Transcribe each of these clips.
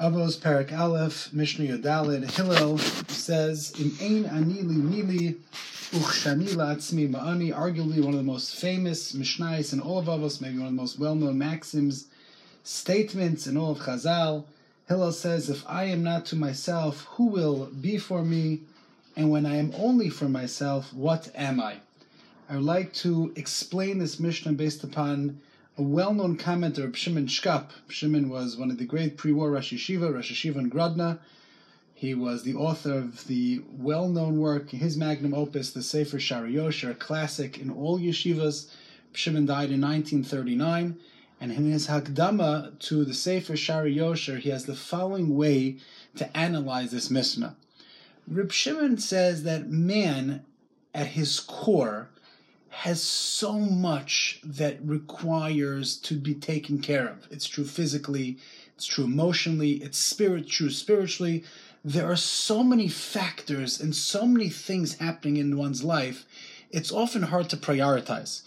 Avos Parak Aleph, Mishnah Yodalid, Hillel says, "In ein anili nili uchshani la'atzmi ma'ani, arguably one of the most famous Mishnayos in all of Avos, maybe one of the most well-known maxims, statements in all of Chazal. Hillel says, If I am not to myself, who will be for me? And when I am only for myself, what am I? I would like to explain this Mishnah based upon a well-known commenter of Shimon Shkop. Shimon was one of the great pre-war Rosh Yeshiva, Rosh Yeshiva in Grodna. He was the author of the well-known work, his magnum opus, the Sefer Shaarei Yosher, a classic in all yeshivas. Shimon died in 1939, and in his Hakdama to the Sefer Shaarei Yosher, he has the following way to analyze this Mishnah. Reb Shimon says that man, at his core, has so much that requires to be taken care of. It's true physically, it's true emotionally, it's spirit true spiritually. There are so many factors and so many things happening in one's life. It's often hard to prioritize.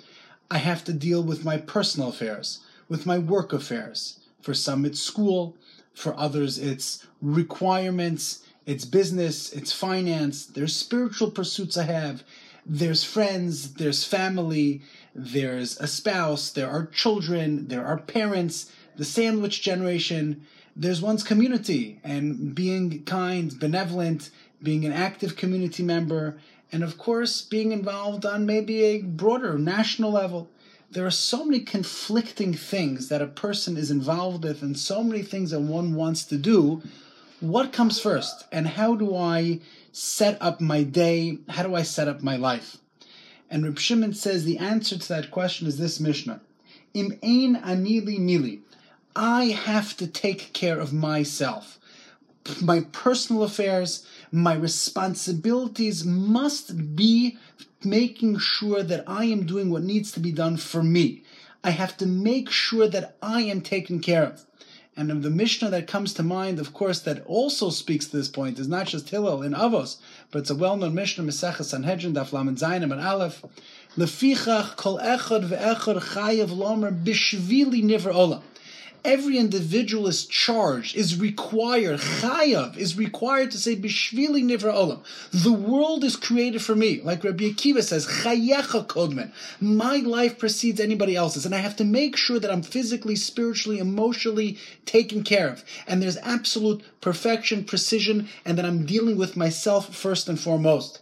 I have to deal with my personal affairs, with my work affairs. For some, it's school. For others, it's requirements, it's business, it's finance. There's spiritual pursuits I have there's friends, there's family, there's a spouse, there are children, there are parents, the sandwich generation, there's one's community and being kind, benevolent, being an active community member, and of course being involved on maybe a broader national level. There are so many conflicting things that a person is involved with and so many things that one wants to do. What comes first? And how do I set up my day? How do I set up my life? And Reb Shimon says the answer to that question is this Mishnah. Im ein anili mili. I have to take care of myself. My personal affairs, my responsibilities must be making sure that I am doing what needs to be done for me. I have to make sure that I am taken care of. And the Mishnah that comes to mind, of course, that also speaks to this point is not just Hillel in Avos, but it's a well-known Mishnah, Mesechah Sanhedrin, Daf Lamed Zayim and Aleph. Lefichach kol echad ve'echad chayav lomer bishvili niver olam every individual is charged, is required, chayav, is required to say, bishvili nivra olam. The world is created for me. Like Rabbi Akiva says, chayecha kodmen. My life precedes anybody else's. And I have to make sure that I'm physically, spiritually, emotionally taken care of. And there's absolute perfection, precision, and that I'm dealing with myself first and foremost.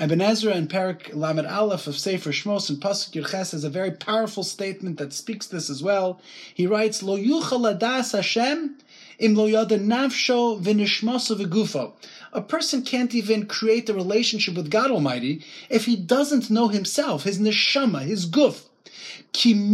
Ibn Ezra in Parak Lamed Aleph of Sefer Shmos and Pasuk Yerches has a very powerful statement that speaks this as well. He writes, Lo yuchal adas Hashem im lo yada nafsho v'nishmaso v'gufo. A person can't even create a relationship with God Almighty if he doesn't know himself, his neshama, his guf. If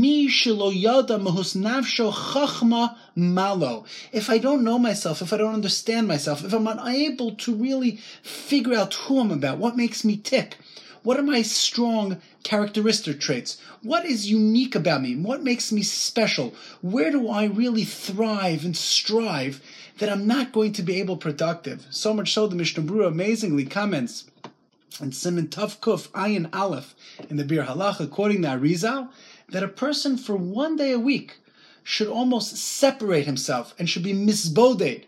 I don't know myself, if I don't understand myself, if I'm unable to really figure out who I'm about, what makes me tick, what are my strong characteristic traits? What is unique about me? What makes me special? Where do I really thrive and strive that I'm not going to be able productive? So much so the Mishnah Berurah amazingly comments and Simon Tavkuf Ayin Aleph in the Biur Halacha, quoting the Arizal, that a person for one day a week should almost separate himself and should be misboded.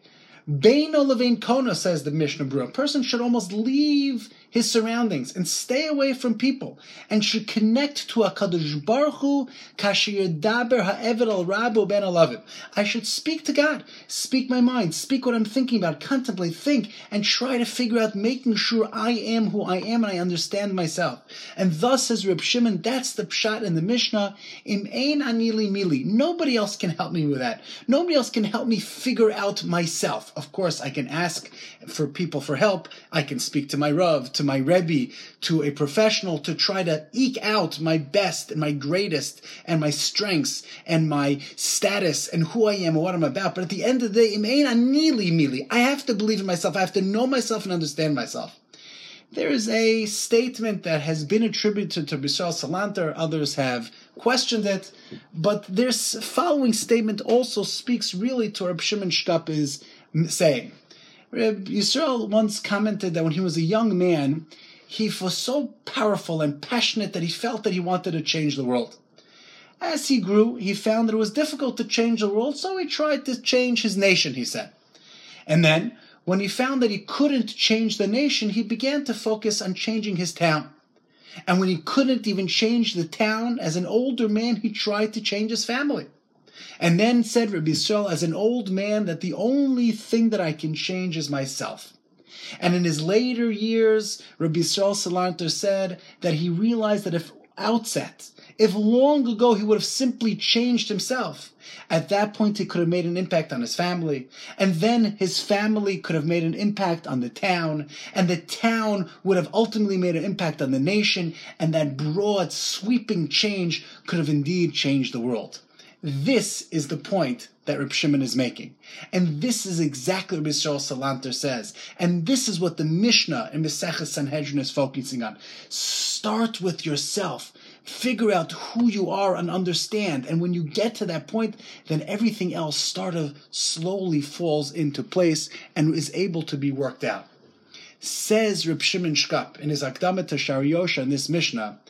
Beino levein kona, says the Mishnah Berurah. A person should almost leave his surroundings and stay away from people and should connect to HaKadosh Baruch Hu kasher daber ha'eved al rabu ben alavim. I should speak to God, speak my mind, speak what I'm thinking about, contemplate, think, and try to figure out making sure I am who I am and I understand myself. And thus, says Reb Shimon, that's the pshat in the Mishnah, im ein anili mili. Nobody else can help me with that. Nobody else can help me figure out myself. Of course, I can ask for people for help. I can speak to my Rav, to my Rebbe, to a professional to try to eke out my best and my greatest and my strengths and my status and who I am and what I'm about. But at the end of the day, I have to believe in myself. I have to know myself and understand myself. There is a statement that has been attributed to Bishal Salanter. Others have questioned it, but this following statement also speaks really to Reb Shimon is saying. Reb Yisrael once commented that when he was a young man, he was so powerful and passionate that he felt that he wanted to change the world. As he grew, he found that it was difficult to change the world, so he tried to change his nation, he said. And then, when he found that he couldn't change the nation, he began to focus on changing his town. And when he couldn't even change the town, as an older man, he tried to change his family. And then said Rabbi Yisrael, as an old man, that the only thing that I can change is myself. And in his later years, Rabbi Yisrael Salanter said that he realized that if outset, if long ago he would have simply changed himself, at that point he could have made an impact on his family, and then his family could have made an impact on the town, and the town would have ultimately made an impact on the nation, and that broad, sweeping change could have indeed changed the world. This is the point that Reb Shimon is making. And this is exactly what Yisrael Salanter says. And this is what the Mishnah in Mesechus Sanhedrin is focusing on. Start with yourself. Figure out who you are and understand. And when you get to that point, then everything else sort of slowly falls into place and is able to be worked out. Says Reb Shimon Shkop in his Hakdama to in this Mishnah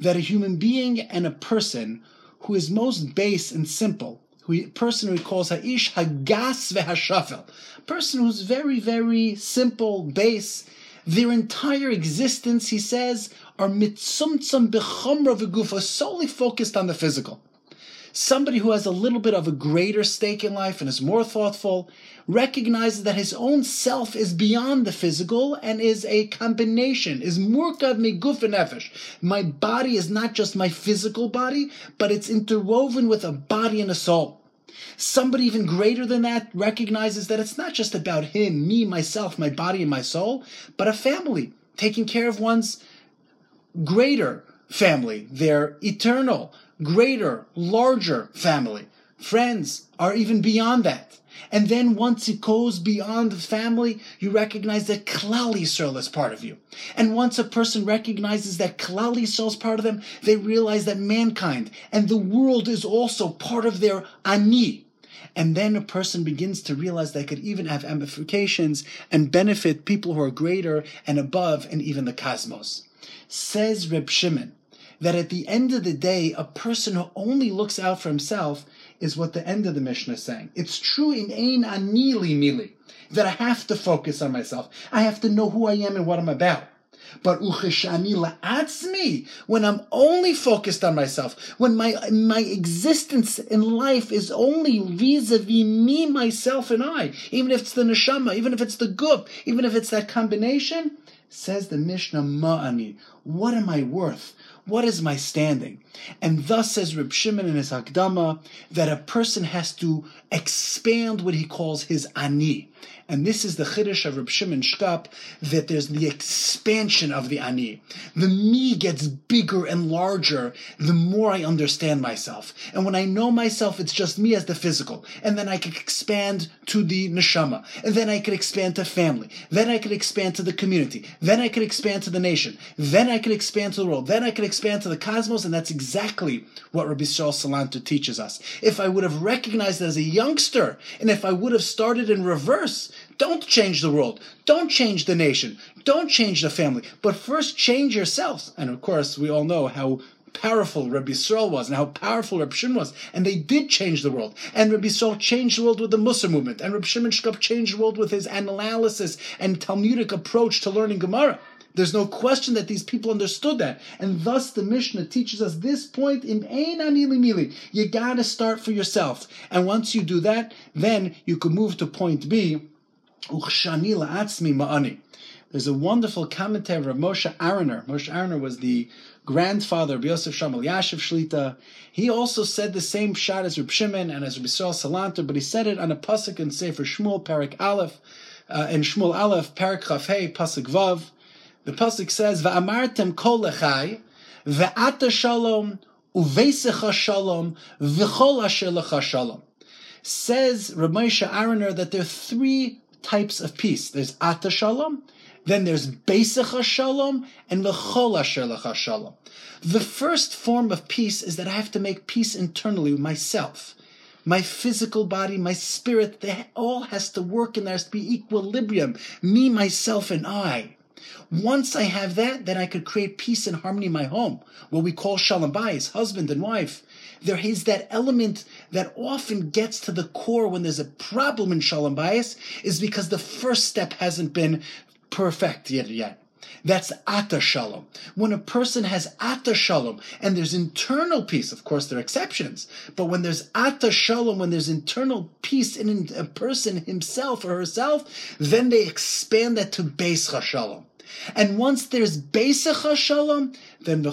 that a human being and a person who is most base and simple, who person who calls Ha'ish Hagas veHashafel, person who's very, very simple, base, their entire existence, he says, are mitzumtzum bechomra v'gufa, solely focused on the physical somebody who has a little bit of a greater stake in life and is more thoughtful recognizes that his own self is beyond the physical and is a combination, is murkav meguf nefesh. My body is not just my physical body, but it's interwoven with a body and a soul. Somebody even greater than that recognizes that it's not just about him, me, myself, my body, and my soul, but a family, taking care of one's greater family, their eternal, greater, larger family. Friends are even beyond that. And then once it goes beyond the family, you recognize that Klal Yisrael is part of you. And once a person recognizes that Klal Yisrael is part of them, they realize that mankind and the world is also part of their ani. And then a person begins to realize they could even have ramifications and benefit people who are greater and above and even the cosmos. Says Reb Shimon, that at the end of the day, a person who only looks out for himself is what the end of the Mishnah is saying. It's true in Ein Anili Mili that I have to focus on myself. I have to know who I am and what I'm about. But ucheshani la'atzmi, when I'm only focused on myself, when my my existence in life is only vis-a-vis me, myself, and I, even if it's the neshama, even if it's the gup, even if it's that combination, says the Mishnah ma'ani. What am I worth? What is my standing? And thus says Reb Shimon in his Hakdama that a person has to expand what he calls his ani. And this is the chiddush of Reb Shimon Shkop that there's the expansion of the ani. The me gets bigger and larger the more I understand myself. And when I know myself, it's just me as the physical. And then I can expand to the neshama. And then I can expand to family. Then I can expand to the community. Then I can expand to the nation. Then I can expand to the world. Then I can expand to the cosmos. And that's exactly what Rabbi Shaul Salanter teaches us. If I would have recognized as a youngster, and if I would have started in reverse, don't change the world. Don't change the nation. Don't change the family. But first change yourself. And of course, we all know how powerful Rabbi Yisrael was and how powerful Rabbi Shimon was. And they did change the world. And Rabbi Yisrael changed the world with the Mussar movement. And Rabbi Shimon Shkop changed the world with his analysis and Talmudic approach to learning Gemara. There's no question that these people understood that. And thus the Mishnah teaches us this point in Ein Anili Mili. You gotta start for yourself. And once you do that, then you can move to point B, ma'ani. There's a wonderful commentary of Moshe Aroner. Moshe Aroner was the grandfather of Yosef Shalom Elyashiv Shlita. He also said the same pshat as Reb Shimon and as Reb Yisrael Salanter, but he said it on a pasuk in Sefer Shmuel, Parak Aleph, uh, in Shmuel Aleph, Parak Chafhei, pasuk Vav. The pasuk says, "Va'amartem kol lechai, ve'ata shalom, uveisecha shalom, v'chol asher shalom." Says Ramesha Aroner that there are three types of peace. There's Ata Shalom, then there's Beisach Shalom, and V'chol Asher Shalom. The first form of peace is that I have to make peace internally with myself. My physical body, my spirit, they all has to work and there has to be equilibrium. Me, myself, and I. Once I have that, then I could create peace and harmony in my home, what we call shalom bayis, husband and wife, there is that element that often gets to the core when there's a problem in shalom bayis, is because the first step hasn't been perfect yet. That's ata shalom. When a person has ata shalom and there's internal peace, of course there are exceptions, but when there's ata shalom, when there's internal peace in a person himself or herself, then they expand that to beis shalom. And once there's Beisach Shalom, then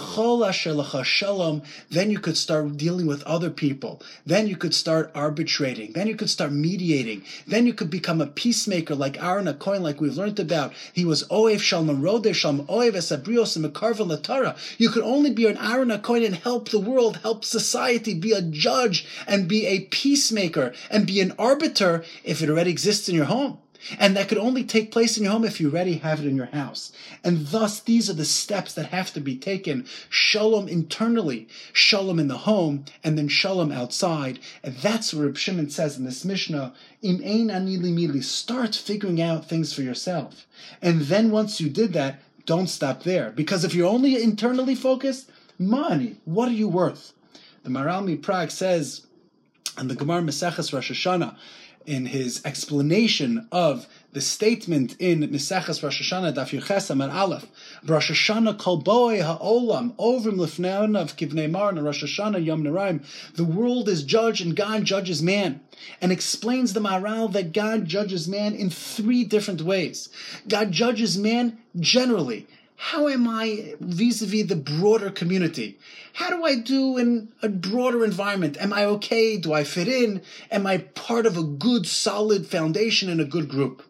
Shalom, then you could start dealing with other people. Then you could start arbitrating. Then you could start mediating. Then you could become a peacemaker like Aaron Coin, like we've learned about. He was Oev Shalom Rode Shalom, Oev Esabrios and Mekarvan Latara. You could only be an Aaron Coin and help the world, help society, be a judge and be a peacemaker and be an arbiter if it already exists in your home. And that could only take place in your home if you already have it in your house. And thus, these are the steps that have to be taken. Shalom internally, shalom in the home, and then shalom outside. And that's what Reb Shimon says in this Mishnah, Im ein anili mili, start figuring out things for yourself. And then once you did that, don't stop there. Because if you're only internally focused, money, what are you worth? The Maharal Prague says, and the Gemara Maseches Rosh Hashanah, in his explanation of the statement in Misachas Rosh Hashanah Daf Yuches Amar Aleph, Rosh Hashanah Kol Boi Ha'olam Ovrim Lefneonav Kivnei Mar and Rosh Hashanah Yom Neraim. The world is judged and God judges man, and explains the Maharal that God judges man in three different ways. God judges man generally how am I vis-a-vis the broader community? How do I do in a broader environment? Am I okay? Do I fit in? Am I part of a good, solid foundation in a good group?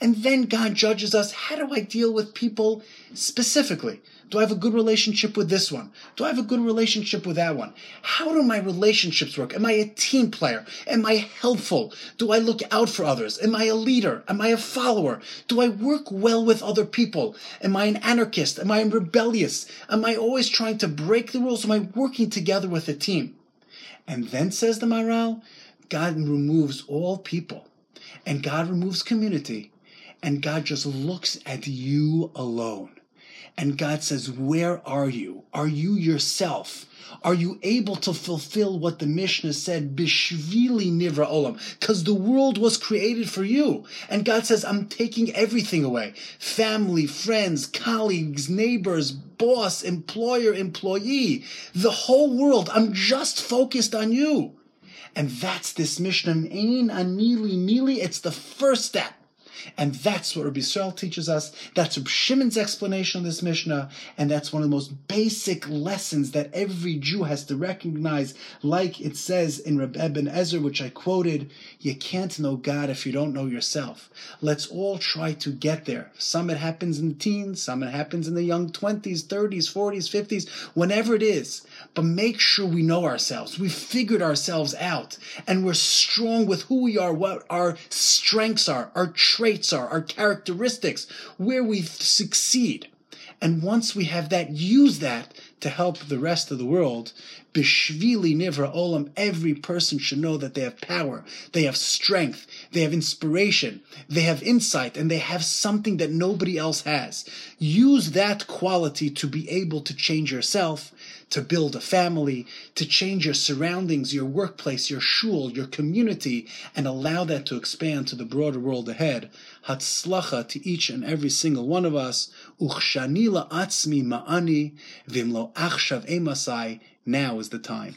And then God judges us. How do I deal with people specifically? Do I have a good relationship with this one? Do I have a good relationship with that one? How do my relationships work? Am I a team player? Am I helpful? Do I look out for others? Am I a leader? Am I a follower? Do I work well with other people? Am I an anarchist? Am I rebellious? Am I always trying to break the rules? Am I working together with a team? And then says the Maharal, God removes all people and God removes community and God just looks at you alone. And God says, Where are you? Are you yourself? Are you able to fulfill what the Mishnah said, Bishvili Nivra Olam? Because the world was created for you. And God says, I'm taking everything away family, friends, colleagues, neighbors, boss, employer, employee, the whole world. I'm just focused on you. And that's this Mishnah. Ein anili mili. It's the first step. And that's what Rabbi Yisrael teaches us. That's Shimon's explanation of this Mishnah. And that's one of the most basic lessons that every Jew has to recognize. Like it says in Rabbi Ibn Ezra, which I quoted, you can't know God if you don't know yourself. Let's all try to get there. Some it happens in the teens, some it happens in the young 20s, 30s, 40s, 50s, whenever it is. But make sure we know ourselves. We've figured ourselves out and we're strong with who we are, what our strengths are, our traits are, our characteristics, where we succeed. And once we have that, use that to help the rest of the world. Bishvili nivra olam, every person should know that they have power, they have strength, they have inspiration, they have insight, and they have something that nobody else has. Use that quality to be able to change yourself, to build a family, to change your surroundings, your workplace, your shul, your community, and allow that to expand to the broader world ahead. Hatzlacha to each and every single one of us. Uchshani atzmi ma'ani vimlo achshav emasai. Now is the time.